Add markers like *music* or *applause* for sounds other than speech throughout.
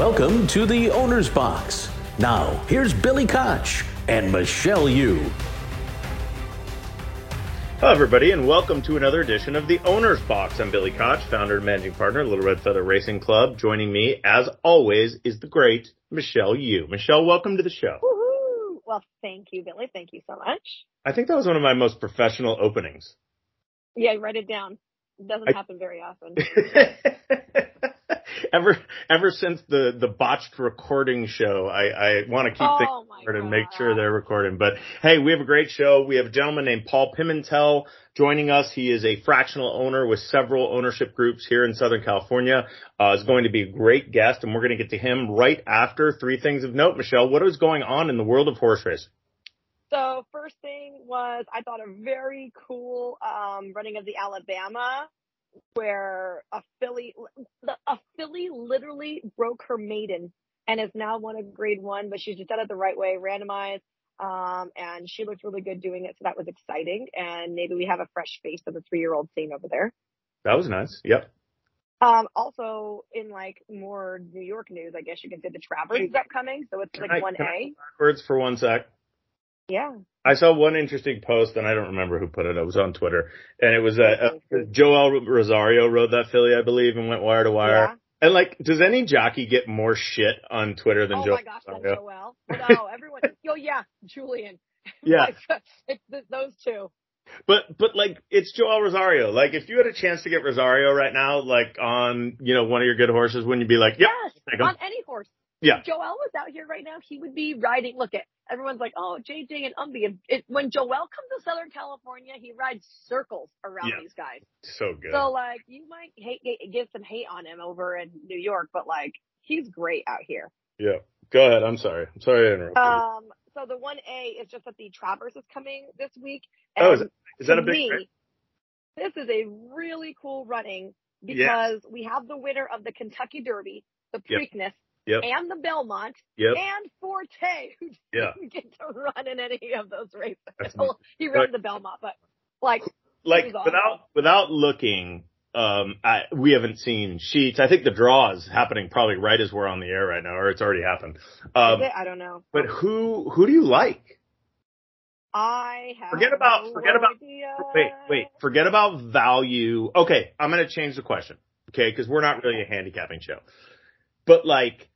Welcome to the Owner's Box. Now, here's Billy Koch and Michelle Yu. Hello, everybody, and welcome to another edition of the Owner's Box. I'm Billy Koch, founder and managing partner of Little Red Feather Racing Club. Joining me, as always, is the great Michelle Yu. Michelle, welcome to the show. Woohoo! Well, thank you, Billy. Thank you so much. I think that was one of my most professional openings. Yeah, write it down. It doesn't I- happen very often. *laughs* *laughs* ever, ever since the the botched recording show, I, I want to keep things oh recorded and make sure they're recording. But hey, we have a great show. We have a gentleman named Paul Pimentel joining us. He is a fractional owner with several ownership groups here in Southern California. Uh, is going to be a great guest, and we're going to get to him right after three things of note. Michelle, what is going on in the world of horse racing? So first thing was I thought a very cool um, running of the Alabama where a filly the, a filly literally broke her maiden and is now won a grade one, but she's just done it the right way, randomized. Um, and she looked really good doing it, so that was exciting. And maybe we have a fresh face of the three year old scene over there. That was nice. Yep. Um, also in like more New York news, I guess you can say the Travers is upcoming, so it's Can like I- one can A. Words for one sec. Yeah. I saw one interesting post, and I don't remember who put it. It was on Twitter, and it was uh, uh, Joel Rosario rode that filly, I believe, and went wire to wire. Yeah. And like, does any jockey get more shit on Twitter than Oh Joel my gosh, Rosario? Joel. No, everyone. *laughs* oh yeah, Julian. *laughs* Yeah, Like, *laughs* it's th- those two. but but like, it's Joel Rosario. Like, if you had a chance to get Rosario right now, like on you know one of your good horses, wouldn't you be like, yeah, Yes, on any horse. Yeah. If Joel was out here right now, he would be riding. Look at everyone's like, oh, JJ and Umby. And It, when Joel comes to Southern California, he rides circles around Yeah. these guys. so good. So like, you might hate get, get some hate on him over in New York, but like, he's great out here. yeah, go ahead. I'm sorry. I'm sorry to interrupt. Um, so the one A is just that the Travers is coming this week. Oh, is and Is that a big? me, this is a really cool running because Yes. we have the winner of the Kentucky Derby, the. Preakness, Yep. And the Belmont, Yep. and Forte, who didn't get to run in any of those races. Well, he ran the Belmont, but like, like was awesome. without without looking um I, we haven't seen sheets i think the draw is happening probably right as we're on the air right now or it's already happened um? I don't know. but who who do you like I have Forget about- no forget about- idea. wait wait forget about value okay i'm going to change the question okay because we're not really a handicapping show but like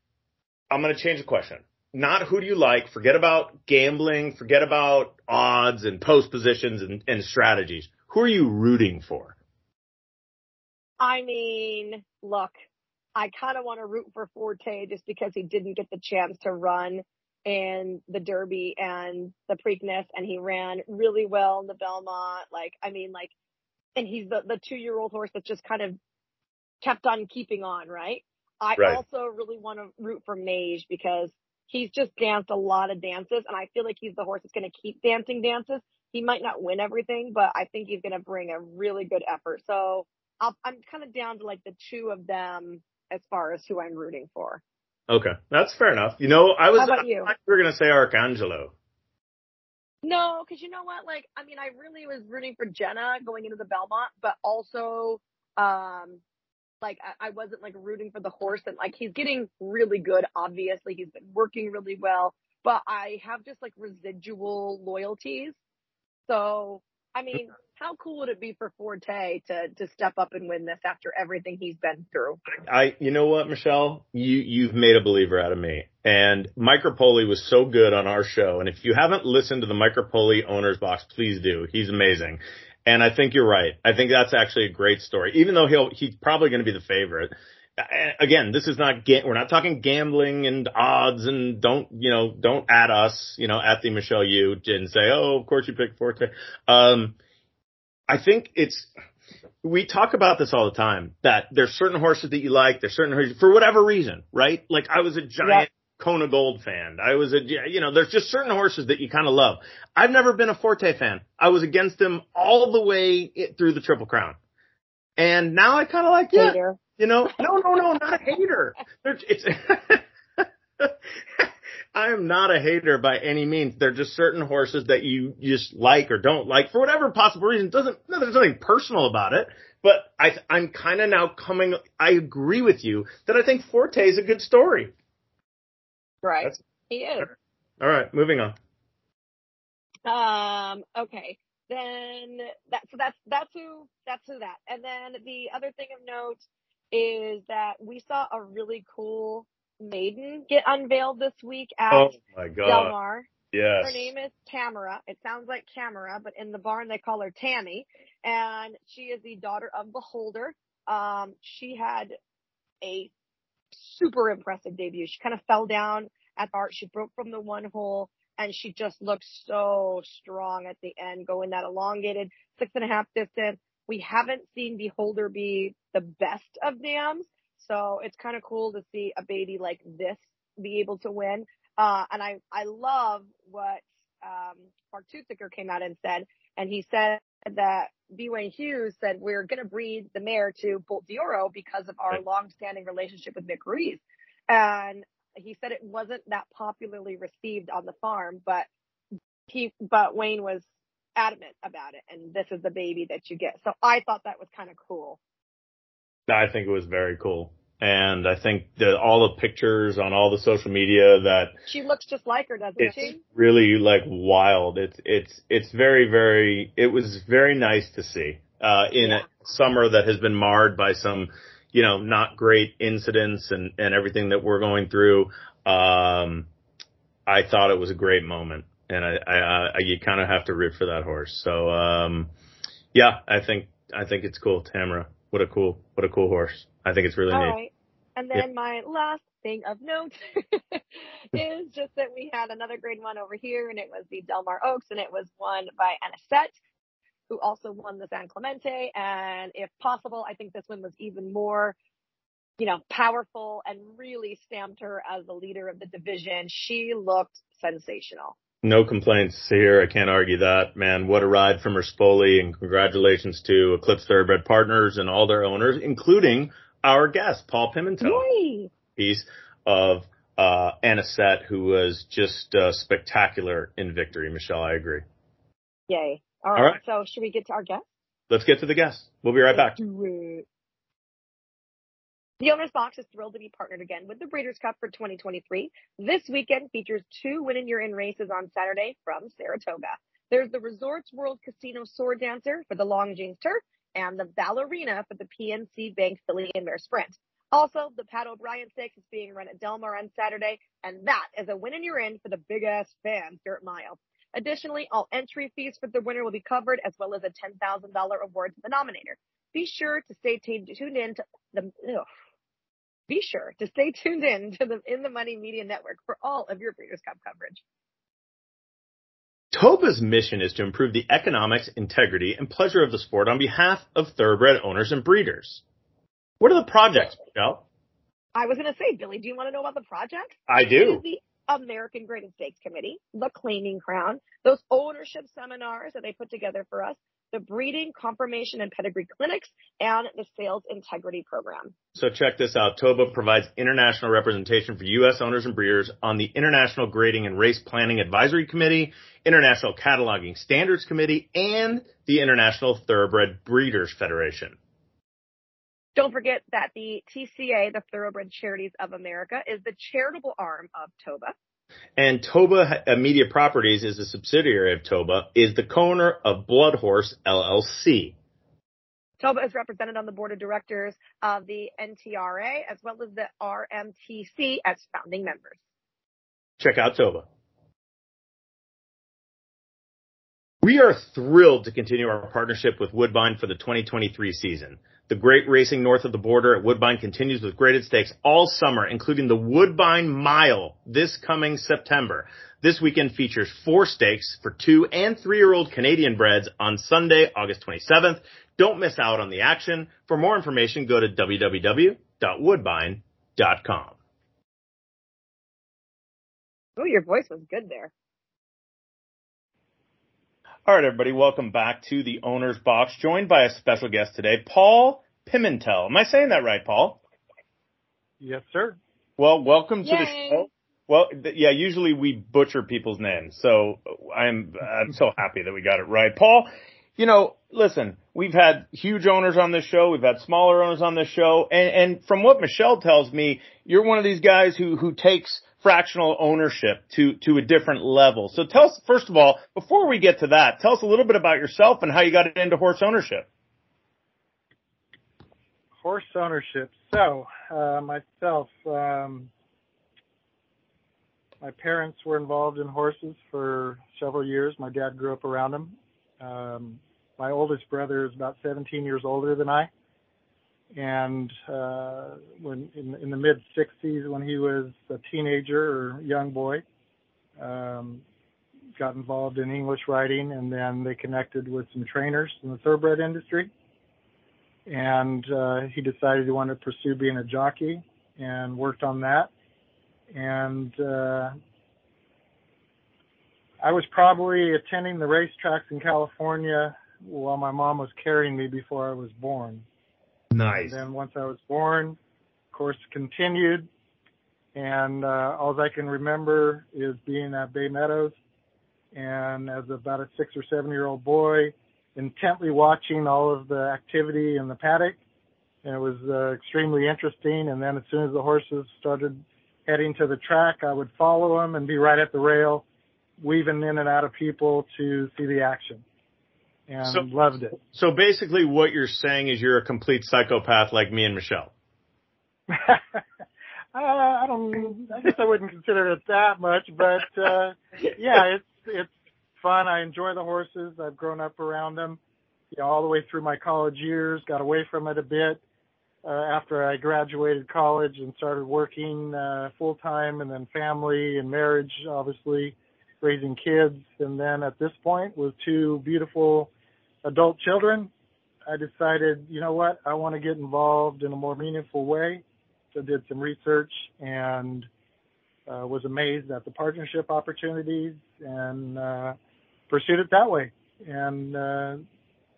i'm going to change the question not who do you like forget about gambling forget about odds and post positions and, and strategies who are you rooting for I mean, look, I kind of want to root for Forte just because he didn't get the chance to run in the Derby and the Preakness, and he ran really well in the Belmont. Like, I mean, like, and he's the the two year old horse that just kind of kept on keeping on, right? I Right. also really want to root for Mage because he's just danced a lot of dances, and I feel like he's the horse that's going to keep dancing dances. He might not win everything, but I think he's going to bring a really good effort. So I'll, I'm kind of down to like the two of them as far as who I'm rooting for. Okay, that's fair enough. You know, I was How about I you? thought you were gonna say Arcangelo. No, because you know what? Like, I mean, I really was rooting for Jena going into the Belmont, but also, um, like I, I wasn't like rooting for the horse and like he's getting really good. Obviously, he's been working really well, but I have just like residual loyalties. So, I mean, how cool would it be for Forte to to step up and win this after everything he's been through? I, you know what, Michelle, you you've made a believer out of me. And Mike Repole was so good on our show. And if you haven't listened to the Mike Repole owners box, please do. He's amazing. And I think you're right. I think that's actually a great story. Even though he'll he's probably going to be the favorite. Again, this is not ga- we're not talking gambling and odds and don't you know don't add us you know at the Michelle Yu and say oh of course you picked Forte. Um, I think it's we talk about this all the time that there's certain horses that you like, there's certain horses for whatever reason, right? Like I was a giant Kona Gold fan. I was a, you know, there's just certain horses that you kind of love. I've never been a Forte fan. I was against him all the way through the Triple Crown. And now I kind of like, yeah, Hater. you know, no, no, no, not a hater. *laughs* I am not a hater by any means. They're just certain horses that you just like or don't like for whatever possible reason. Doesn't no, there's nothing personal about it. But I, I'm kind of now coming. I agree with you that I think Forte is a good story. Right. That's- he is. All right, moving on. Um, okay. Then that so that's that's who that's who that. And then the other thing of note is that we saw a really cool maiden get unveiled this week at Oh my Del god. Mar. Yes. Her name is Tamara. It sounds like Camera, but in the barn they call her Tammy. And she is the daughter of Beholder. Um, she had a super impressive debut. She kind of fell down at the art. She broke from the one hole and she just looked so strong at the end, going that elongated six and a half distance. We haven't seen Beholder be the best of dams. So it's kind of cool to see a baby like this be able to win. Uh, and I, I love what, um, Mark Toothaker came out and said, and he said that B. Wayne Hughes said, we're going to breed the mare to Bolt d'Oro because of our long-standing relationship with Mick Ruis. And he said it wasn't that popularly received on the farm, but he, but Wayne was adamant about it. And this is the baby that you get. So I thought that was kind of cool. I think it was very cool. And I think that all the pictures on all the social media that She looks just like her, doesn't it's she? really like wild. It's it's it's very very it was very nice to see uh in Yeah. a summer that has been marred by some you know not great incidents and and everything that we're going through. Um I thought it was a great moment and I I, I you kind of have to root for that horse. So um yeah, I think I think it's cool Tamara. What a cool what a cool horse. I think it's really All neat. right. And then my last thing of note *laughs* is just that we had another grade one over here and it was the Del Mar Oaks and it was won by Anisette, who also won the San Clemente. And if possible, I think this one was even more, you know, powerful and really stamped her as the leader of the division. She looked sensational. No complaints here. I can't argue that, man. What a ride from Spoli and congratulations to Eclipse Thoroughbred Partners and all their owners, including our guest, Paul Pimentel, Yay! piece of, uh, Anisette, who was just, uh, spectacular in victory. Michelle, I agree. Yay. All All right. right. So should we get to our guest? Let's get to the guest. We'll be right back. Do it. The Owner's Box is thrilled to be partnered again with the Breeders' Cup for 2023. This weekend features two winning and you're in races on Saturday from Saratoga. There's the Resorts World Casino Sword Dancer for the Longines Turf and the Ballerina for the PNC Bank Filly and Mare Sprint. Also, the Pat O'Brien Stakes is being run at Del Mar on Saturday, and that is a win and you're in for the big ass fan, dirt mile. Additionally, all entry fees for the winner will be covered as well as a $10,000 award to the nominator. Be sure to stay tuned, tuned in to the, ugh. be sure to stay tuned in to the In the Money Media Network for all of your Breeders' Cup coverage. Toba's mission is to improve the economics, integrity, and pleasure of the sport on behalf of thoroughbred owners and breeders. What are the projects, Michelle? I was going to say, Billy, do you want to know about the project? I do. American Graded Stakes Committee, the Claiming Crown, those ownership seminars that they put together for us, the breeding, conformation, and pedigree clinics, and the sales integrity program. So check this out. Toba provides international representation for U.S. owners and breeders on the International Grading and Race Planning Advisory Committee, International Cataloging Standards Committee, and the International Thoroughbred Breeders Federation. Don't forget that the TCA, the Thoroughbred Charities of America, is the charitable arm of TOBA. And Toba Media Properties is a subsidiary of Toba, is the co-owner of Bloodhorse LLC. TOBA is represented on the board of directors of the NTRA as well as the RMTC as founding members. Check out Toba. We are thrilled to continue our partnership with Woodbine for the 2023 season. The great racing north of the border at Woodbine continues with graded stakes all summer, including the Woodbine Mile this coming September. This weekend features four stakes for two and three year old Canadian breds on Sunday, August 27th. Don't miss out on the action. For more information, go to www.woodbine.com. Oh, your voice was good there. All right, everybody, welcome back to the owner's box, joined by a special guest today, Paul Pimentel. Am I saying that right, Paul? Yes, sir. Well, welcome to the show. Well, th- yeah, usually we butcher people's names, so I'm I'm so happy that we got it right. Paul, you know, listen, we've had huge owners on this show, we've had smaller owners on this show, and, and from what Michelle tells me, you're one of these guys who who takes fractional ownership to to a different level. So tell us first of all, before we get to that, tell us a little bit about yourself and how you got into horse ownership. Horse ownership. So uh, myself. Um, my parents were involved in horses for several years. My dad grew up around them. Um, my oldest brother is about 17 years older than I, and uh, when in, in the mid 60s, when he was a teenager or young boy, um, got involved in English riding, and then they connected with some trainers in the thoroughbred industry, and uh, he decided he wanted to pursue being a jockey, and worked on that and uh, I was probably attending the racetracks in California while my mom was carrying me before I was born. Nice. And then once I was born, of course, continued, and uh, all I can remember is being at Bay Meadows, and as about a six or seven year old boy, intently watching all of the activity in the paddock, and it was uh, extremely interesting. And then as soon as the horses started heading to the track, I would follow them and be right at the rail, weaving in and out of people to see the action. And so, loved it. So basically what you're saying is you're a complete psychopath like me and Michelle. *laughs* uh, I don't, I guess I wouldn't consider it that much, but, uh, yeah, it's, it's fun. I enjoy the horses. I've grown up around them, you know, all the way through my college years, got away from it a bit uh, after I graduated college and started working uh, full time, and then family and marriage, obviously raising kids, and then at this point with two beautiful adult children, I decided, you know what, I want to get involved in a more meaningful way. So did some research and uh, was amazed at the partnership opportunities and uh, pursued it that way. And uh,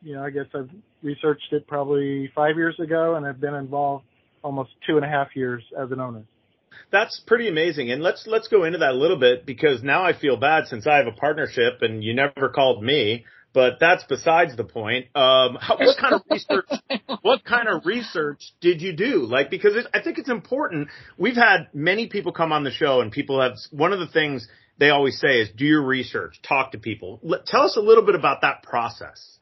you know, I guess I've researched it probably five years ago and I've been involved almost two and a half years as an owner. That's pretty amazing. And let's, let's go into that a little bit because now I feel bad since I have a partnership and you never called me, but that's besides the point. Um, how, what kind of research, *laughs* what kind of research did you do? Like, because it, I think it's important. We've had many people come on the show and people have, one of the things they always say is do your research, talk to people. Let, tell us a little bit about that process.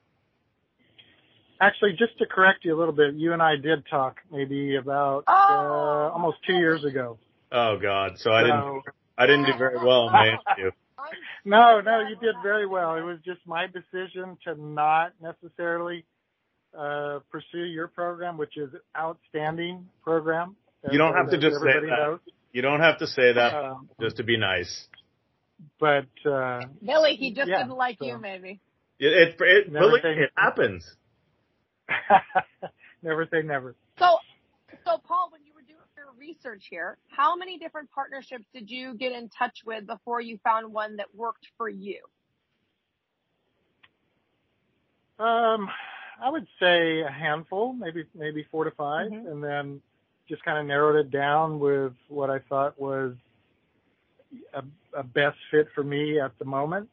Actually, just to correct you a little bit, you and I did talk maybe about uh, oh. uh, almost two years ago. Oh God! So, so I didn't. I didn't do very well man. you. *laughs* No, no, you did very well. It was just my decision to not necessarily uh, pursue your program, which is outstanding program. You don't have to just say that. Knows. You don't have to say that um, just to be nice. But uh, Billy, he just yeah, didn't like so. you, maybe. It it, it, Billy, it happens. *laughs* never say never. So, so Paul, when you were doing your research here, how many different partnerships did you get in touch with before you found one that worked for you? Um, I would say a handful, maybe maybe four to 5 mm-hmm. and then just kind of narrowed it down with what I thought was a, a best fit for me at the moment,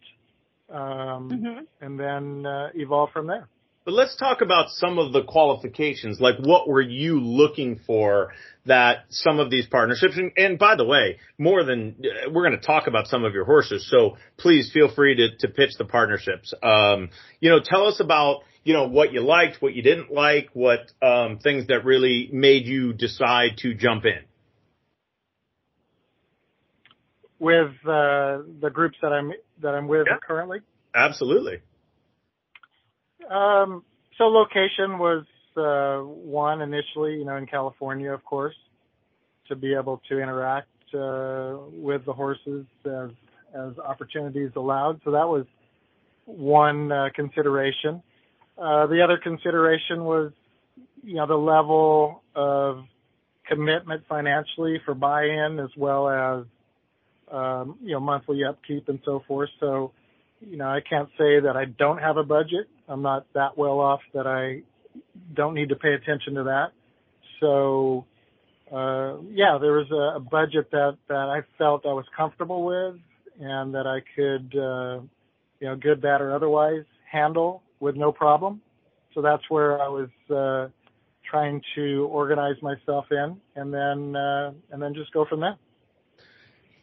um, mm-hmm. and then uh, evolve from there. But let's talk about some of the qualifications. Like what were you looking for that some of these partnerships, and, and by the way, more than, we're going to talk about some of your horses. So please feel free to, to pitch the partnerships. Um, you know, tell us about, you know, what you liked, what you didn't like, what, um, things that really made you decide to jump in. With, uh, the groups that I'm, that I'm with yeah. currently? Absolutely. Um, so location was uh, one initially, you know, in California, of course, to be able to interact uh, with the horses as as opportunities allowed. So that was one uh, consideration. Uh, the other consideration was, you know, the level of commitment financially for buy-in as well as, um, you know, monthly upkeep and so forth. So, you know, I can't say that I don't have a budget. I'm not that well off that I don't need to pay attention to that. So uh, yeah, there was a, a budget that, that I felt I was comfortable with and that I could, uh, you know, good, bad, or otherwise handle with no problem. So that's where I was, uh, trying to organize myself in and then, uh, and then just go from there.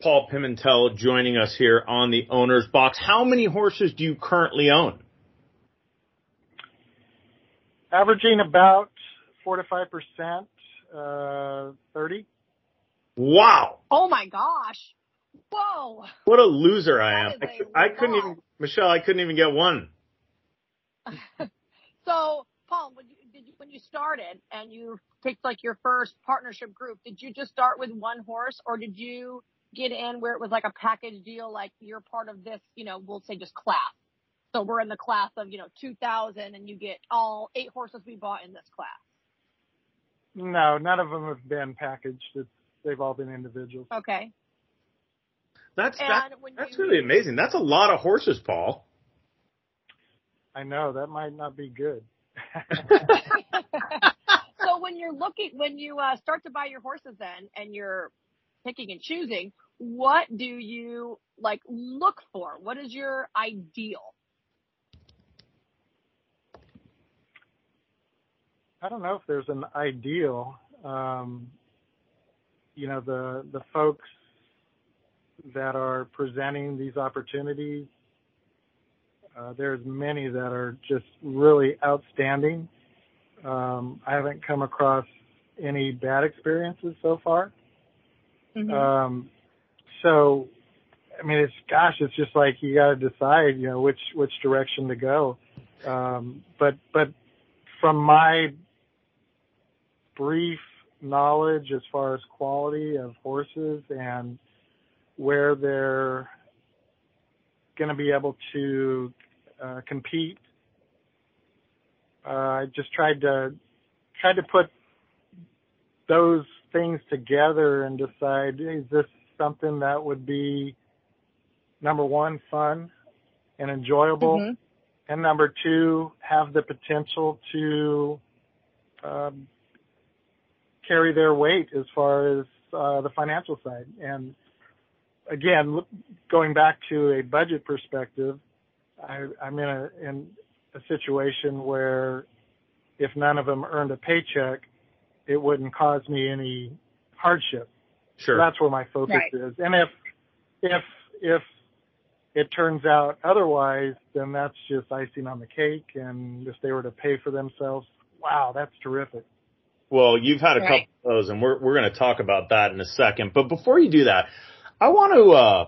Paul Pimentel joining us here on the owner's box. How many horses do you currently own? Averaging about four to five percent, uh, thirty. Wow. Oh my gosh. Whoa. What a loser I am. That I, is a I couldn't even, Michelle, I couldn't even get one. *laughs* So, Paul, when you, did you, when you started and you picked like your first partnership group, did you just start with one horse or did you get in where it was like a package deal, like you're part of this, you know, we'll say just class. So we're in the class of, you know, 2000 and you get all eight horses we bought in this class. No, none of them have been packaged. It's, they've all been individuals. Okay. That's, that, that's you- really amazing. That's a lot of horses, Paul. I know that might not be good. *laughs* *laughs* so when you're looking, when you uh, start to buy your horses then and you're picking and choosing, what do you like look for? What is your ideal? I don't know if there's an ideal. Um, you know, the the folks that are presenting these opportunities, uh, there's many that are just really outstanding. Um, I haven't come across any bad experiences so far. Um, so, I mean, it's gosh, it's just like you got to decide, you know, which which direction to go. Um, but but from my brief knowledge as far as quality of horses and where they're going to be able to uh, compete, uh, I just tried to tried to put those things together and decide is this something that would be number one fun and enjoyable Mhm. and number two have the potential to um, carry their weight as far as uh, the financial side and again look, going back to a budget perspective I, i'm in a in a situation where if none of them earned a paycheck it wouldn't cause me any hardship Sure. that's where my focus Right. is. And if if if it turns out otherwise, then that's just icing on the cake. And if they were to pay for themselves, wow, that's terrific. Well, you've had a Right. couple of those and we're, we're going to talk about that in a second. But before you do that, I want to, uh,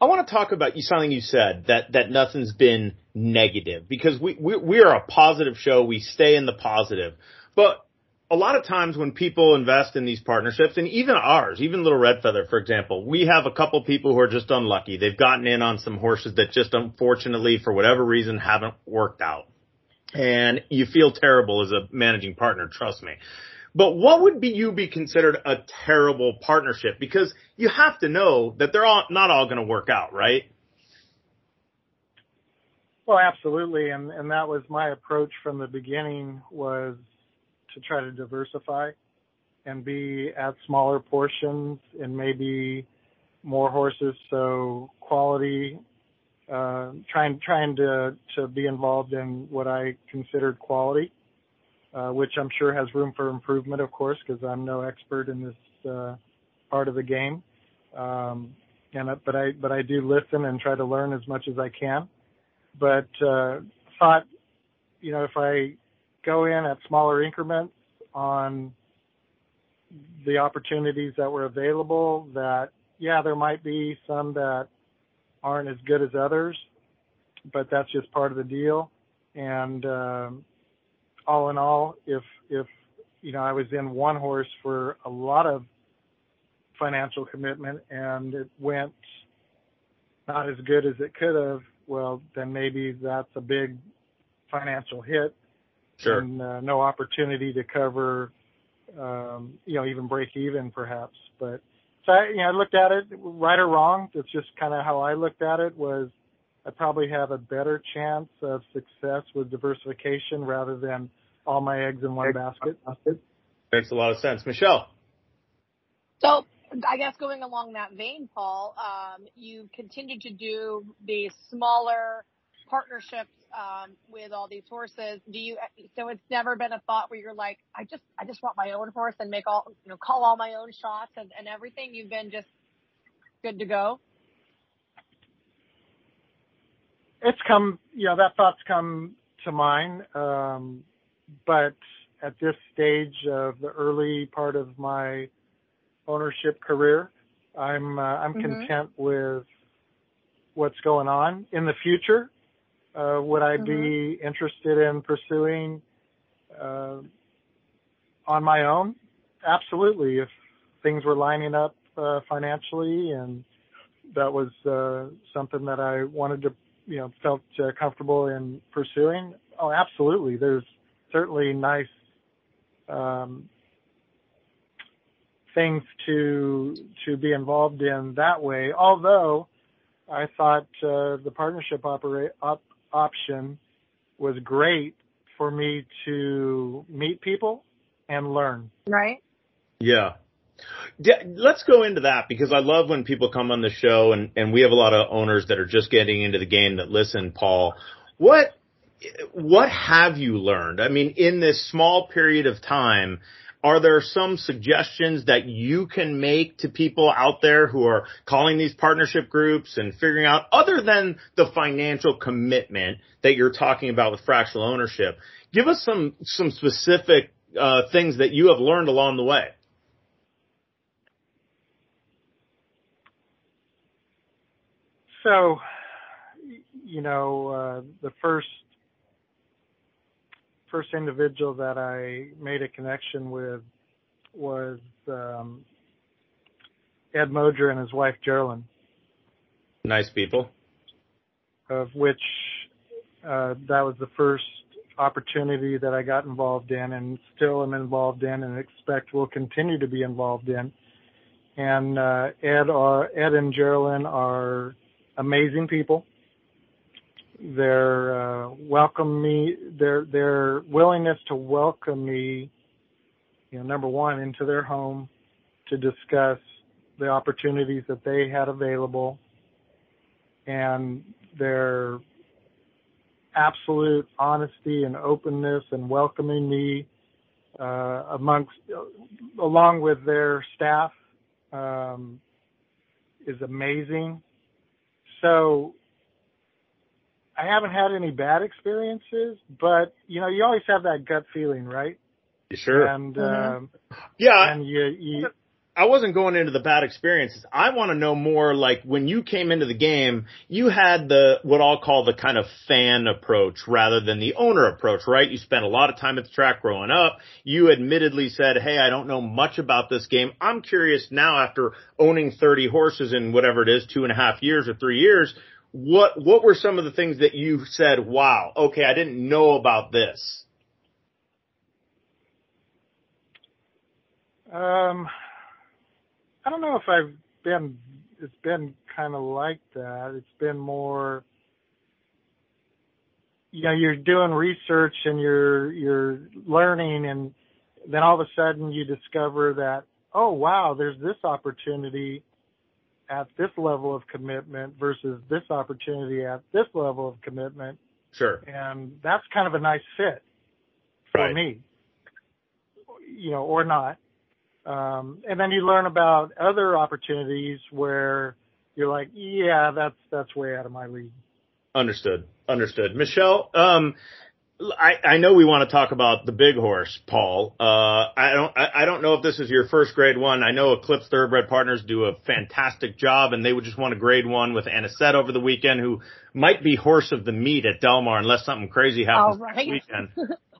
I want to talk about you, something you said that, that nothing's been negative because we, we, we are a positive show. We stay in the positive, but a lot of times when people invest in these partnerships and even ours, even Little Red Feather, for example, we have a couple people who are just unlucky. They've gotten in on some horses that just unfortunately for whatever reason haven't worked out and you feel terrible as a managing partner, trust me. But what would be you be considered a terrible partnership? Because you have to know that they're all not all going to work out, right? Well, absolutely, and and that was my approach from the beginning was to try to diversify and be at smaller portions and maybe more horses, so quality. Uh, trying trying to to be involved in what I considered quality, uh, which I'm sure has room for improvement, of course, because I'm no expert in this uh, part of the game. Um, and but I but I do listen and try to learn as much as I can but uh, thought, you know, if I go in at smaller increments on the opportunities that were available, that yeah, there might be some that aren't as good as others, but that's just part of the deal. And um, all in all, if if you know I was in one horse for a lot of financial commitment and it went not as good as it could have, well, then maybe that's a big financial hit Sure. and uh, no opportunity to cover, um, you know, even break even perhaps. But so I, you know, I looked at it right or wrong. It's just kind of how I looked at it was I probably have a better chance of success with diversification rather than all my eggs in one basket. Makes a lot of sense. Michelle. So I guess going along that vein, Paul, um, you continue to do the smaller partnerships um, with all these horses. Do you? So it's never been a thought where you're like, I just, I just want my own horse and make all, you know, call all my own shots and, and everything. You've been just good to go. It's come, you know, that thought's come to mind. Um, but at this stage of the early part of my ownership career, I'm, uh, I'm mm-hmm. content with what's going on in the future. Uh, would I mm-hmm. be interested in pursuing uh, on my own? Absolutely. If things were lining up uh, financially and that was uh, something that I wanted to, you know, felt uh, comfortable in pursuing. Oh, absolutely. There's certainly nice um, things to to be involved in that way. Although I thought uh, the partnership operate op- option was great for me to meet people and learn. Right. Yeah. Let's go into that because I love when people come on the show and, and we have a lot of owners that are just getting into the game that listen, Paul. What, what have you learned? I mean, in this small period of time, are there some suggestions that you can make to people out there who are calling these partnership groups and figuring out other than the financial commitment that you're talking about with fractional ownership? Give us some, some specific, uh, things that you have learned along the way. So, you know, uh, the first first individual that I made a connection with was um, Ed Moger and his wife Geraldine. Nice people. Of which uh, that was the first opportunity that I got involved in, and still am involved in, and expect will continue to be involved in. And uh, Ed, are, Ed and Geraldine are amazing people their uh, welcome me, their their willingness to welcome me, you know, number one into their home to discuss the opportunities that they had available, and their absolute honesty and openness and welcoming me uh, amongst along with their staff um, is amazing. So I haven't had any bad experiences, but you know, you always have that gut feeling, right? Sure. And mm-hmm. um, yeah, and you, you, I wasn't going into the bad experiences. I want to know more like when you came into the game, you had the what I'll call the kind of fan approach rather than the owner approach, right? You spent a lot of time at the track growing up. You admittedly said, "Hey, I don't know much about this game. I'm curious now after owning 30 horses in whatever it is, two and a half years or three years what what were some of the things that you said, wow, okay, I didn't know about this? Um, I don't know if I've been. It's been kind of like that. It's been more. You know, you're doing research and you're you're learning, and then all of a sudden you discover that, oh wow, there's this opportunity at this level of commitment versus this opportunity at this level of commitment. Sure. And that's kind of a nice fit for right. me, you know, or not. Um, and then you learn about other opportunities where you're like, yeah, that's, that's way out of my league. Understood. Understood. Michelle, um, I, I know we want to talk about the big horse, Paul. Uh, I don't, I, I don't know if this is your first grade one. I know Eclipse Thoroughbred Partners do a fantastic job and they would just want a grade one with Anisette over the weekend who might be horse of the meet at Del Mar unless something crazy happens right. this weekend.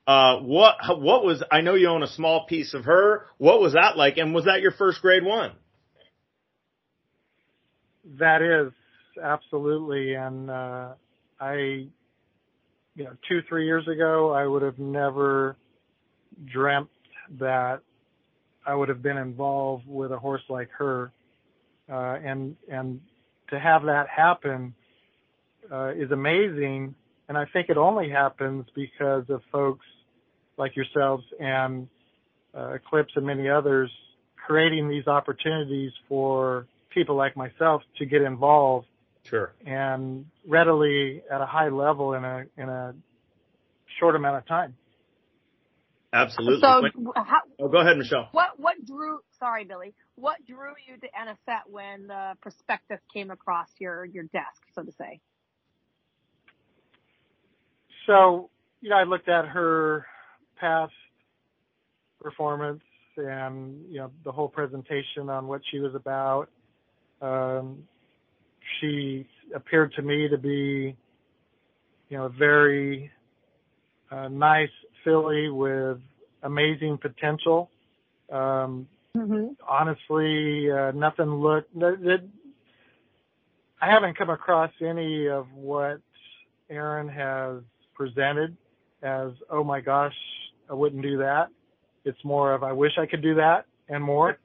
uh, what, what was, I know you own a small piece of her. What was that like? And was that your first grade one? That is absolutely. And, uh, I, you know, two, three years ago, I would have never dreamt that I would have been involved with a horse like her. Uh, and, and to have that happen, uh, is amazing. And I think it only happens because of folks like yourselves and, uh, Eclipse and many others creating these opportunities for people like myself to get involved Sure. and readily at a high level in a in a short amount of time. Absolutely. So, Wait- how, oh, go ahead, Michelle. what what drew? Sorry, Billy. What drew you to Anisette when the prospectus came across your your desk, so to say? So, you know, I looked at her past performance and, you know, the whole presentation on what she was about. Um, she appeared to me to be, you know, a very uh, nice filly with amazing potential. Um, Mm-hmm. honestly, uh, nothing looked. no- that- I haven't come across any of what Aron has presented as, oh my gosh, I wouldn't do that. It's more of, I wish I could do that and more.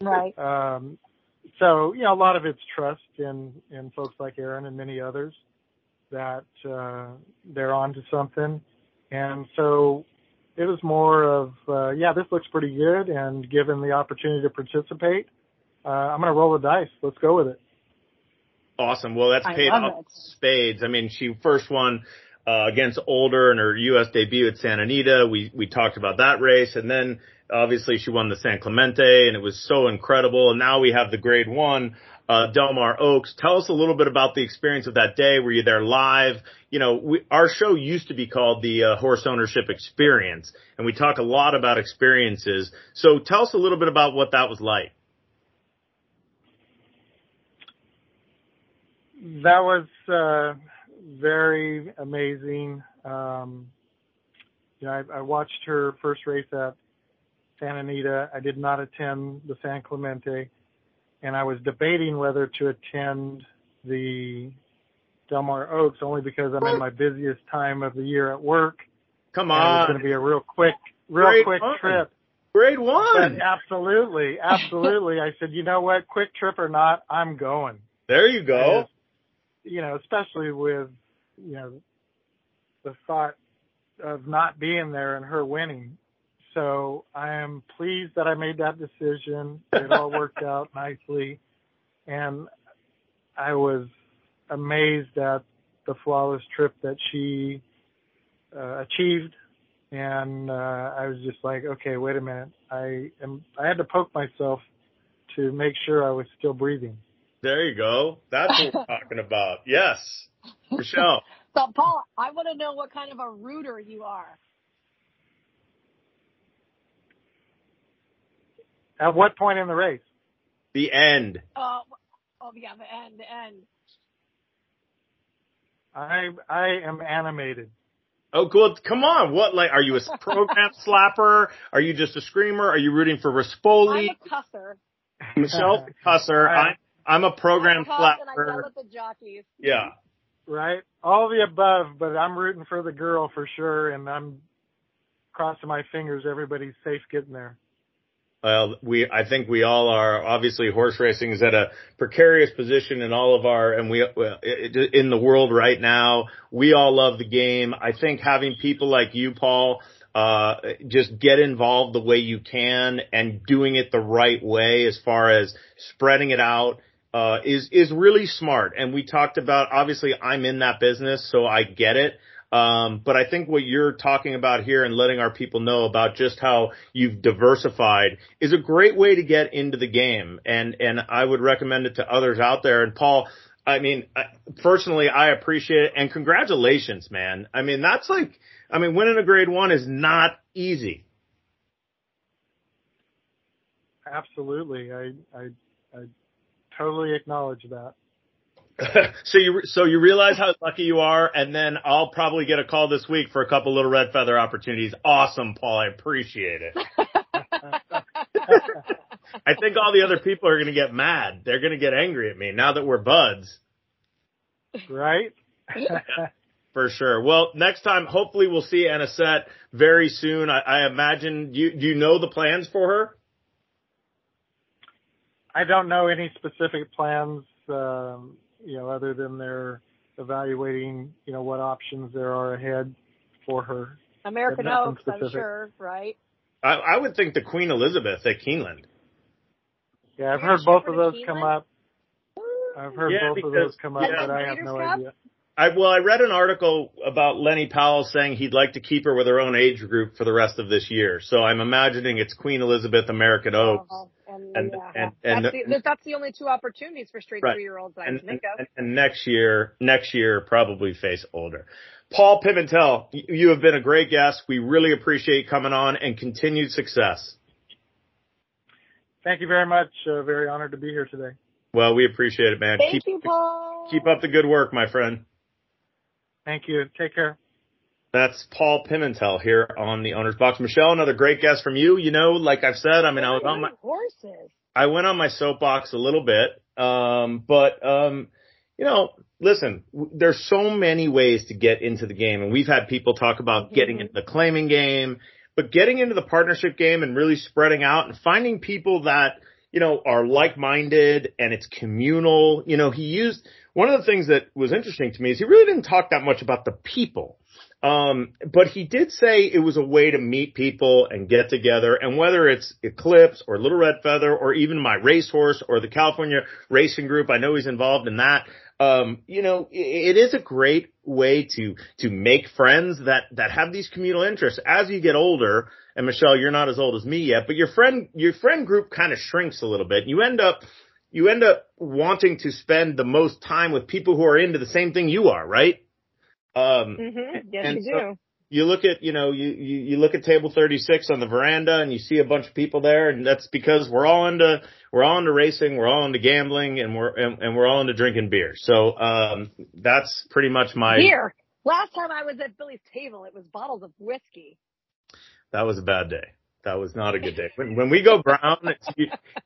Right. Um, so, you know, a lot of it's trust in, in folks like Aron and many others that, uh, they're onto something. And so it was more of, uh, yeah, this looks pretty good. And given the opportunity to participate, uh, I'm going to roll the dice. Let's go with it. Awesome. Well, that's paid love off it. spades. I mean, she first won uh, against Older in her U.S. debut at Santa Anita. We we talked about that race, and then obviously she won the San Clemente, and it was so incredible. And now we have the Grade One. Uh, Del Mar Oaks. Tell us a little bit about the experience of that day. Were you there live? You know, we, our show used to be called the uh, Horse Ownership Experience, and we talk a lot about experiences. So tell us a little bit about what that was like. That was uh, very amazing. Um, you know, I, I watched her first race at Santa Anita. I did not attend the San Clemente, and I was debating whether to attend the Del Mar Oaks only because I'm in my busiest time of the year at work. Come on, it's going to be a real quick, real quick trip. Grade One. absolutely, absolutely. I said, you know what, quick trip or not, I'm going. There you go. you know, especially with, you know, the thought of not being there and her winning. So I am pleased that I made that decision. It all *laughs* worked out nicely. And I was amazed at the flawless trip that she uh, achieved. And uh, I was just like, okay, wait a minute. I am. I had to poke myself to make sure I was still breathing. There you go. That's what we're talking about. Yes. *laughs* Michelle. So, Paul, I want to know what kind of a rooter you are. At what point in the race? The end. Uh, oh yeah, the end, the end. I I am animated. Oh, cool. Come on. What, like, are you a *laughs* program slapper? Are you just a screamer? Are you rooting for I'm Rispoli? a cusser. Michelle Cusser. *laughs* I'm, I'm a program I cuss and I yell slapper. at the jockeys. Yeah. Right? All the above, but I'm rooting for the girl for sure, and I'm crossing my fingers everybody's safe getting there. Well, we, I think we all are. Obviously, horse racing is at a precarious position in all of our, and we, in the world right now. We all love the game. I think having people like you, Paul, uh, just get involved the way you can and doing it the right way as far as spreading it out, uh, is, is really smart. And we talked about, obviously I'm in that business, so I get it. Um, but I think what you're talking about here and letting our people know about just how you've diversified is a great way to get into the game. And, and I would recommend it to others out there. And Paul, I mean, personally, I appreciate it and congratulations, man. I mean, that's like, I mean, winning a grade one is not easy. Absolutely, I I I totally acknowledge that. *laughs* so you, so you realize how lucky you are. And then I'll probably get a call this week for a couple little red feather opportunities. Awesome, Paul. I appreciate it. *laughs* I think all the other people are going to get mad. They're going to get angry at me now that we're buds. Right? *laughs* For sure. Well, next time, hopefully we'll see Anisette very soon. I, I imagine, you, do you know the plans for her? I don't know any specific plans, um, you know, other than they're evaluating, you know, what options there are ahead for her. American But nothing Oaks, I'm sure, right? I, I would think the Queen Elizabeth at Keeneland. Yeah, I've You're heard both of of those come up. I've heard Yeah, both of those come up, yeah. but I have no Cup? idea. I well, I read an article about Lenny Powell saying he'd like to keep her with her own age group for the rest of this year. So I'm imagining it's Queen Elizabeth American Oaks. Oh, and, And- yeah, and- and- that's, the, that's the only two opportunities for straight Right. three year olds I and, can think of. and, and next year, next year probably face older. Paul Pimentel, you have been a great guest. We really appreciate you coming on and continued success. Thank you very much. Uh, very honored to be here today. Well, we appreciate it, man. Thank keep you, Paul. keep up the good work, my friend. Thank you. Take care. That's Paul Pimentel here on the Owner's Box. Michelle, another great guest from you. You know, like I've said, I mean, I was on my horses. I went on my soapbox a little bit, um, but um, you know, listen, there's so many ways to get into the game, and we've had people talk about getting Mhm. into the claiming game, but getting into the partnership game and really spreading out and finding people that you know are like-minded and it's communal. You know, he used one of the things that was interesting to me is he really didn't talk that much about the people. Um, but he did say it was a way to meet people and get together. And whether it's Eclipse or Little Red Feather or even MyRacehorse or the California Racing Group, I know he's involved in that. Um, you know, i it is a great way to, to make friends that, that have these communal interests. As you get older, and Michelle, you're not as old as me yet, but your friend, your friend group kind of shrinks a little bit. You end up, you end up wanting to spend the most time with people who are into the same thing you are, right? Um, Mm-hmm. Yes, you so- do. you look at, you know, you, you, you look at table 36 on the veranda and you see a bunch of people there and that's because we're all into, we're all into racing, we're all into gambling and we're, and, and we're all into drinking beer. So, um, that's pretty much my, Beer. Last time I was at Billy's table, it was bottles of whiskey. that was a bad day. That was not a good day. When, when we go brown, it's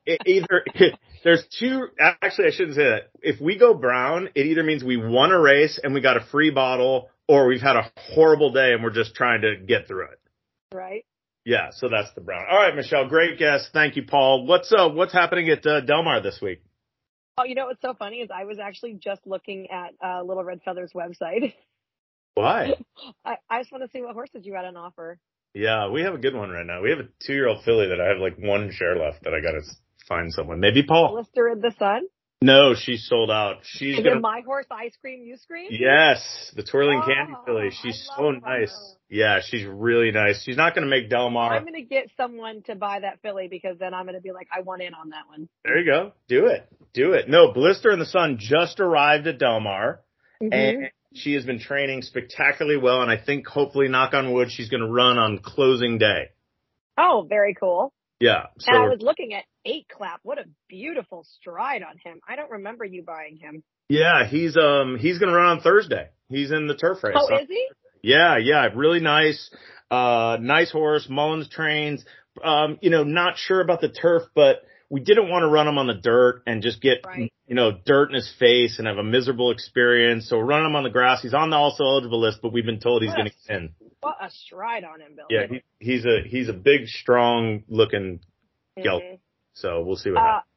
it either, *laughs* there's two, actually I shouldn't say that. If we go brown, it either means we won a race and we got a free bottle or we've had a horrible day and we're just trying to get through it. Right? Yeah, so that's the brown. All right, Michelle, great guest. Thank you, Paul. What's uh what's happening at uh, Del Mar this week? Oh, you know what's so funny is I was actually just looking at uh, Little Red Feather's website. Why? *laughs* I, I just want to see what horses you had on offer. Yeah, we have a good one right now. We have a two-year-old filly that I have like one share left that I got to find someone. Maybe Paul. Blister in the sun. No, she sold out. She's gonna. my horse ice cream you scream? Yes, the twirling candy Oh, filly. She's so love nice. her. Yeah, she's really nice. She's not going to make Del Mar. I'm gonna get someone to buy that filly because then I'm gonna be like, I want in on that one. There you go. Do it. Do it. No, Blister in the Sun just arrived at Del Mar. Mhm. and she has been training spectacularly well. And I think hopefully, knock on wood, she's going to run on closing day. Oh, very cool. Yeah. So and I was looking at eight clap. What a beautiful stride on him. I don't remember you buying him. yeah, he's um he's going to run on Thursday. He's in the turf race. Oh, is he? Yeah, yeah, really nice. Uh, nice horse. Mullins trains. Um, you know, not sure about the turf, but we didn't want to run him on the dirt and just get, Right. You know, dirt in his face and have a miserable experience. So we're running him on the grass. He's on the also eligible list, but we've been told he's going to get in. What a stride on him, Bill. Yeah, he, he's a, he's a big, strong looking. Mhm. So we'll see what Uh, happens.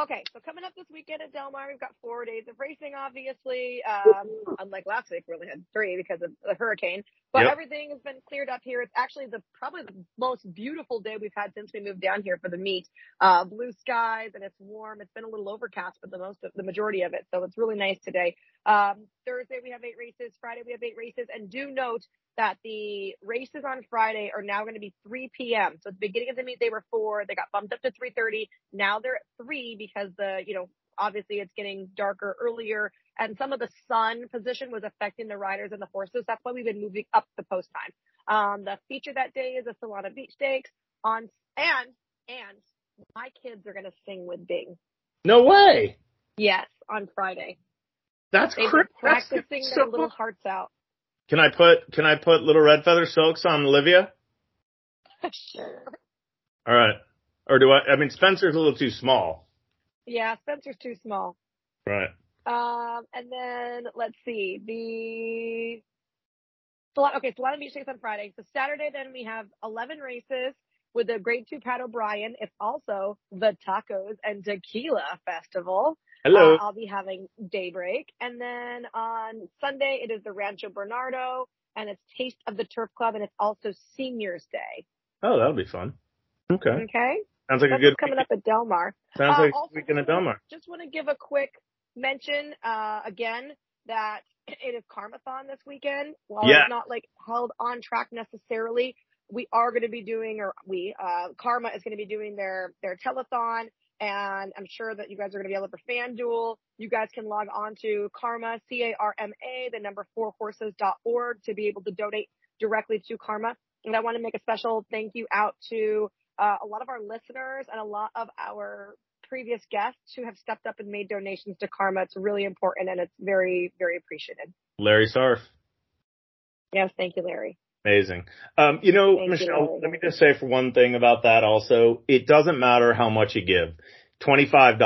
Okay, so coming up this weekend at Del Mar, we've got four days of racing, obviously. Um, unlike last week, we only had three because of the hurricane. But Yep. everything has been cleared up here. It's actually the probably the most beautiful day we've had since we moved down here for the meet. Uh, blue skies and it's warm. It's been a little overcast, but the most of the majority of it. So it's really nice today. Um, Thursday we have eight races. Friday we have eight races. And do note that the races on Friday are now going to be 3 p.m. So at the beginning of the meet they were four. They got bumped up to 3:30. Now they're at three because the you know obviously it's getting darker earlier and some of the sun position was affecting the riders and the horses. That's why we've been moving up the post time. Um, the feature that day is the Solana Beach Stakes on and and my kids are going to sing with Bing. No way. Yes, on Friday. That's They've crazy. been practicing their little hearts out. Can I put, can I put little red feather silks on Olivia? *laughs* sure. All right. Or do I, I mean, Spencer's a little too small. Yeah, Spencer's too small. Right. Um, and then let's see the. Sol- Okay, Solana Beach Days on Friday. So Saturday, then we have 11 races with the Grade 2 Pat O'Brien. It's also the Tacos and Tequila Festival. Hello. Uh, I'll be having Daybreak. And then on Sunday, it is the Rancho Bernardo and it's Taste of the Turf Club and it's also Seniors Day. oh, that'll be fun. Okay. Okay. Sounds like That's a good coming up at Del Mar. Sounds Uh, like also, weekend at just wanna- Del Mar. Just want to give a quick mention uh, again that it is CARMAthon this weekend. While Yeah. it's not like held on track necessarily, we are going to be doing, or we, uh, CARMA is going to be doing their their telethon, and I'm sure that you guys are going to be able to for FanDuel. You guys can log on to CARMA C A R M A the number four horses.org to be able to donate directly to CARMA. And I want to make a special thank you out to uh, a lot of our listeners and a lot of our previous guests who have stepped up and made donations to CARMA. It's really important and it's very, very appreciated. Larry Sarf. Yes, thank you, Larry. Amazing. Um, you know, Thank Michelle, Larry. let me just say for one thing about that also, it doesn't matter how much you give. $25,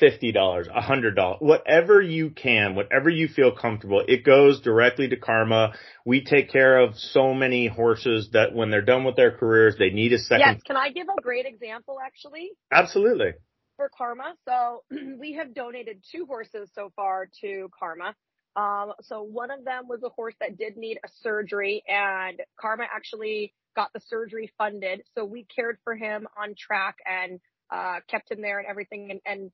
$50, $100, whatever you can, whatever you feel comfortable, it goes directly to CARMA. We take care of so many horses that when they're done with their careers, they need a second. Yes, can I give a great example actually? Absolutely. for CARMA. So *clears throat* we have donated two horses so far to CARMA. Um, so one of them was a horse that did need a surgery and CARMA actually got the surgery funded. So we cared for him on track and, uh, kept him there and everything and, and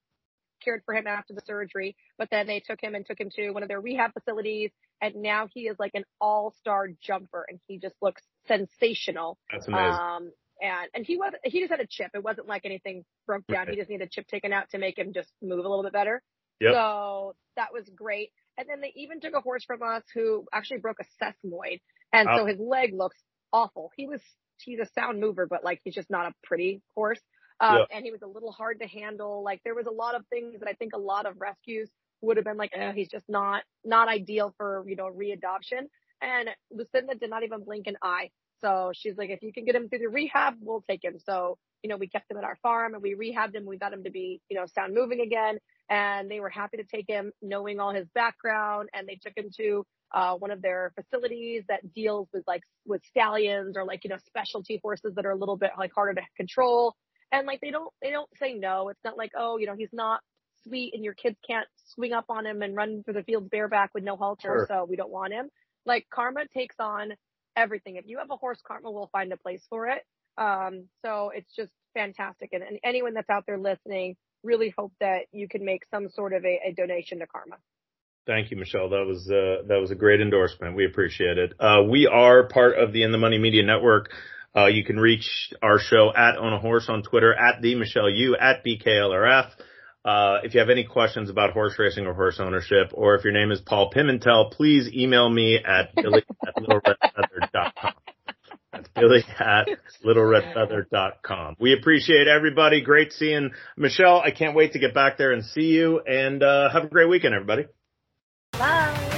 cared for him after the surgery. But then they took him and took him to one of their rehab facilities and now he is like an all-star jumper and he just looks sensational. That's amazing. Um, and, and he was, he just had a chip. It wasn't like anything broke down. Right. He just needed a chip taken out to make him just move a little bit better. Yep. So that was great. And then they even took a horse from us who actually broke a sesamoid. And so his leg looks awful. He was, he's a sound mover, but like he's just not a pretty horse. Um, Yeah. and he was a little hard to handle. Like there was a lot of things that I think a lot of rescues would have been like, oh, he's just not, not ideal for, you know, readoption. And Lucinda did not even blink an eye. So she's like, if you can get him through the rehab, we'll take him. So, you know, we kept him at our farm and we rehabbed him. We got him to be, you know, sound moving again. And they were happy to take him knowing all his background. And they took him to, uh, one of their facilities that deals with like, with stallions or like, you know, specialty horses that are a little bit like harder to control. And like, they don't, they don't say no. It's not like, oh, you know, he's not sweet and your kids can't swing up on him and run through the fields bareback with no halter. Sure. So we don't want him. Like CARMA takes on everything. If you have a horse, CARMA will find a place for it. Um, so it's just fantastic. And, and anyone that's out there listening, really hope that you can make some sort of a, a donation to CARMA. Thank you, Michelle. That was uh, that was a great endorsement. We appreciate it. Uh, we are part of the In the Money Media Network. Uh, you can reach our show at Own a Horse on Twitter, at the Michelle Yu, at BKLRF. Uh, if you have any questions about horse racing or horse ownership, or if your name is Paul Pimentel, please email me at *laughs* billy at littleredfeather.com. That's billy at littleredfeather.com. We appreciate everybody. Great seeing Michelle. I can't wait to get back there and see you and, uh, have a great weekend, everybody. Bye.